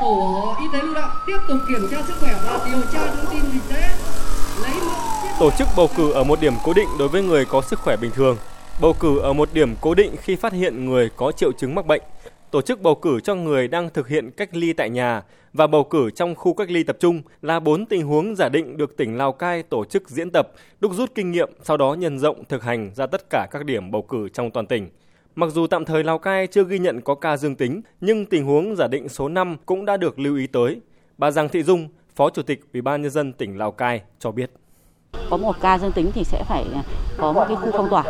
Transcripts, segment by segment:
tổ y tế lưu động tiếp tục kiểm tra sức khỏe và điều tra thông tin dịch tễ. Lấy Tổ chức bầu cử ở một điểm cố định đối với người có sức khỏe bình thường. Bầu cử ở một điểm cố định khi phát hiện người có triệu chứng mắc bệnh. Tổ chức bầu cử cho người đang thực hiện cách ly tại nhà và bầu cử trong khu cách ly tập trung là bốn tình huống giả định được tỉnh Lào Cai tổ chức diễn tập, đúc rút kinh nghiệm, sau đó nhân rộng thực hành ra tất cả các điểm bầu cử trong toàn tỉnh. Mặc dù tạm thời Lào Cai chưa ghi nhận có ca dương tính, nhưng tình huống giả định số 5 cũng đã được lưu ý tới. Bà Giang Thị Dung, Phó Chủ tịch Ủy ban nhân dân tỉnh Lào Cai cho biết có một ca dương tính thì sẽ phải có một cái khu phong tỏa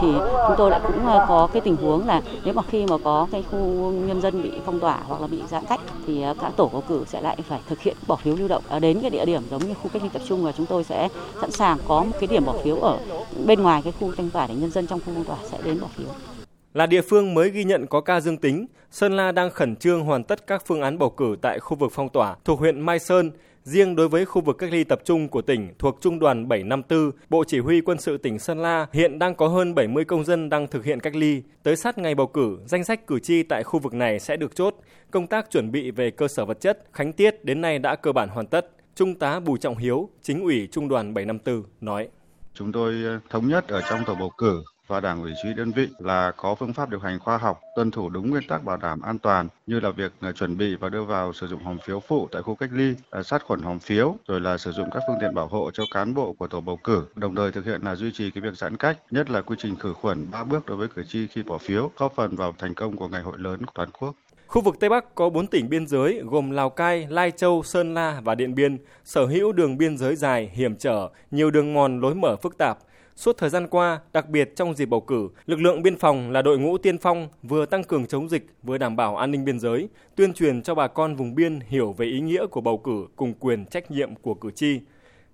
thì chúng tôi lại cũng ờ, có cái tình huống là nếu mà khi mà có cái khu nhân dân bị phong tỏa hoặc là bị giãn cách thì ờ, các tổ bầu cử sẽ lại phải thực hiện bỏ phiếu lưu động ờ, đến cái địa điểm giống như khu cách ly tập trung và chúng tôi sẽ sẵn sàng có một cái điểm bỏ phiếu ở bên ngoài cái khu phong tỏa để nhân dân trong khu phong tỏa sẽ đến bỏ phiếu. Là địa phương mới ghi nhận có ca dương tính, Sơn La đang khẩn trương hoàn tất các phương án bầu cử tại khu vực phong tỏa thuộc huyện Mai Sơn. Riêng đối với khu vực cách ly tập trung của tỉnh thuộc Trung đoàn 754, Bộ Chỉ huy Quân sự tỉnh Sơn La hiện đang có hơn 70 công dân đang thực hiện cách ly. Tới sát ngày bầu cử, danh sách cử tri tại khu vực này sẽ được chốt. Công tác chuẩn bị về cơ sở vật chất, khánh tiết đến nay đã cơ bản hoàn tất. Trung tá Bùi Trọng Hiếu, chính ủy Trung đoàn 754 nói. Chúng tôi ờ, thống nhất ở trong tổ bầu cử và đảng ủy trí đơn vị là có phương pháp điều hành khoa học, tuân thủ đúng nguyên tắc bảo đảm an toàn như là việc à, chuẩn bị và đưa vào sử dụng hòm phiếu phụ tại khu cách ly, à, sát khuẩn hòm phiếu, rồi là sử dụng các phương tiện bảo hộ cho cán bộ của tổ bầu cử, đồng thời thực hiện là duy trì cái việc giãn cách, nhất là quy trình khử khuẩn ba bước đối với cử tri khi bỏ phiếu, góp phần vào thành công của ngày hội lớn toàn quốc. Khu vực Tây Bắc có 4 tỉnh biên giới gồm Lào Cai, Lai Châu, Sơn La và Điện Biên, sở hữu đường biên giới dài, hiểm trở, nhiều đường mòn lối mở phức tạp, Suốt thời gian qua, đặc biệt trong dịp bầu cử, lực lượng biên phòng là đội ngũ tiên phong vừa tăng cường chống dịch, vừa đảm bảo an ninh biên giới, tuyên truyền cho bà con vùng biên hiểu về ý nghĩa của bầu cử cùng quyền trách nhiệm của cử tri.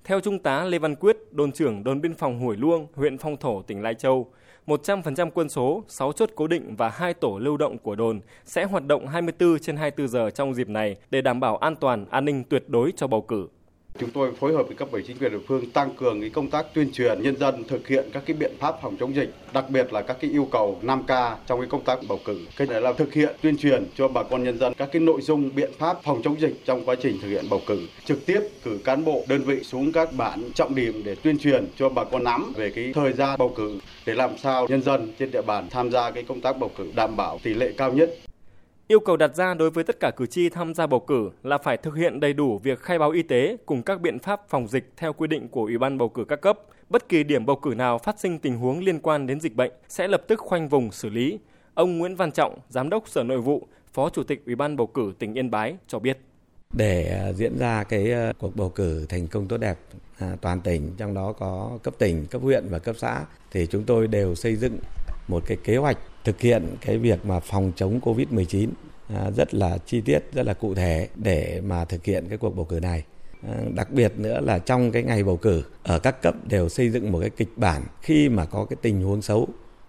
Theo Trung tá Lê Văn Quyết, đồn trưởng đồn biên phòng Hủy Luông, huyện Phong Thổ, tỉnh Lai Châu, 100% quân số, 6 chốt cố định và 2 tổ lưu động của đồn sẽ hoạt động 24 trên 24 giờ trong dịp này để đảm bảo an toàn, an ninh tuyệt đối cho bầu cử. Chúng tôi phối hợp với cấp ủy chính quyền địa phương tăng cường cái công tác tuyên truyền nhân dân thực hiện các cái biện pháp phòng chống dịch, đặc biệt là các cái yêu cầu 5K trong cái công tác bầu cử. Cái này là thực hiện tuyên truyền cho bà con nhân dân các cái nội dung biện pháp phòng chống dịch trong quá trình thực hiện bầu cử. Trực tiếp cử cán bộ đơn vị xuống các bản trọng điểm để tuyên truyền cho bà con nắm về cái thời gian bầu cử để làm sao nhân dân trên địa bàn tham gia cái công tác bầu cử đảm bảo tỷ lệ cao nhất. Yêu cầu đặt ra đối với tất cả cử tri tham gia bầu cử là phải thực hiện đầy đủ việc khai báo y tế cùng các biện pháp phòng dịch theo quy định của Ủy ban bầu cử các cấp. Bất kỳ điểm bầu cử nào phát sinh tình huống liên quan đến dịch bệnh sẽ lập tức khoanh vùng xử lý. Ông Nguyễn Văn Trọng, Giám đốc Sở Nội vụ, Phó Chủ tịch Ủy ban bầu cử tỉnh Yên Bái cho biết. Để à, diễn ra cái à, cuộc bầu cử thành công tốt đẹp à, toàn tỉnh, trong đó có cấp tỉnh, cấp huyện và cấp xã, thì chúng tôi đều xây dựng một cái kế hoạch thực hiện cái việc mà phòng chống Covid-19 à, rất là chi tiết, rất là cụ thể để mà thực hiện cái cuộc bầu cử này. À, đặc biệt nữa là trong cái ngày bầu cử ở các cấp đều xây dựng một cái kịch bản khi mà có cái tình huống xấu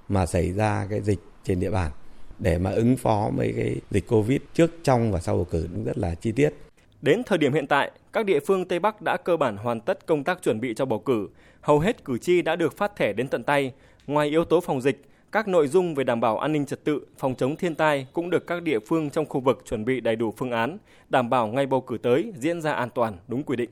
mà xảy ra cái dịch trên địa bàn để mà ứng phó với cái dịch Covid trước, trong và sau bầu cử cũng rất là chi tiết. Đến thời điểm hiện tại, các địa phương Tây Bắc đã cơ bản hoàn tất công tác chuẩn bị cho bầu cử. Hầu hết cử tri đã được phát thẻ đến tận tay. Ngoài yếu tố phòng dịch, các nội dung về đảm bảo an ninh trật tự, phòng chống thiên tai cũng được các địa phương trong khu vực chuẩn bị đầy đủ phương án, đảm bảo ngày bầu cử tới diễn ra an toàn đúng quy định.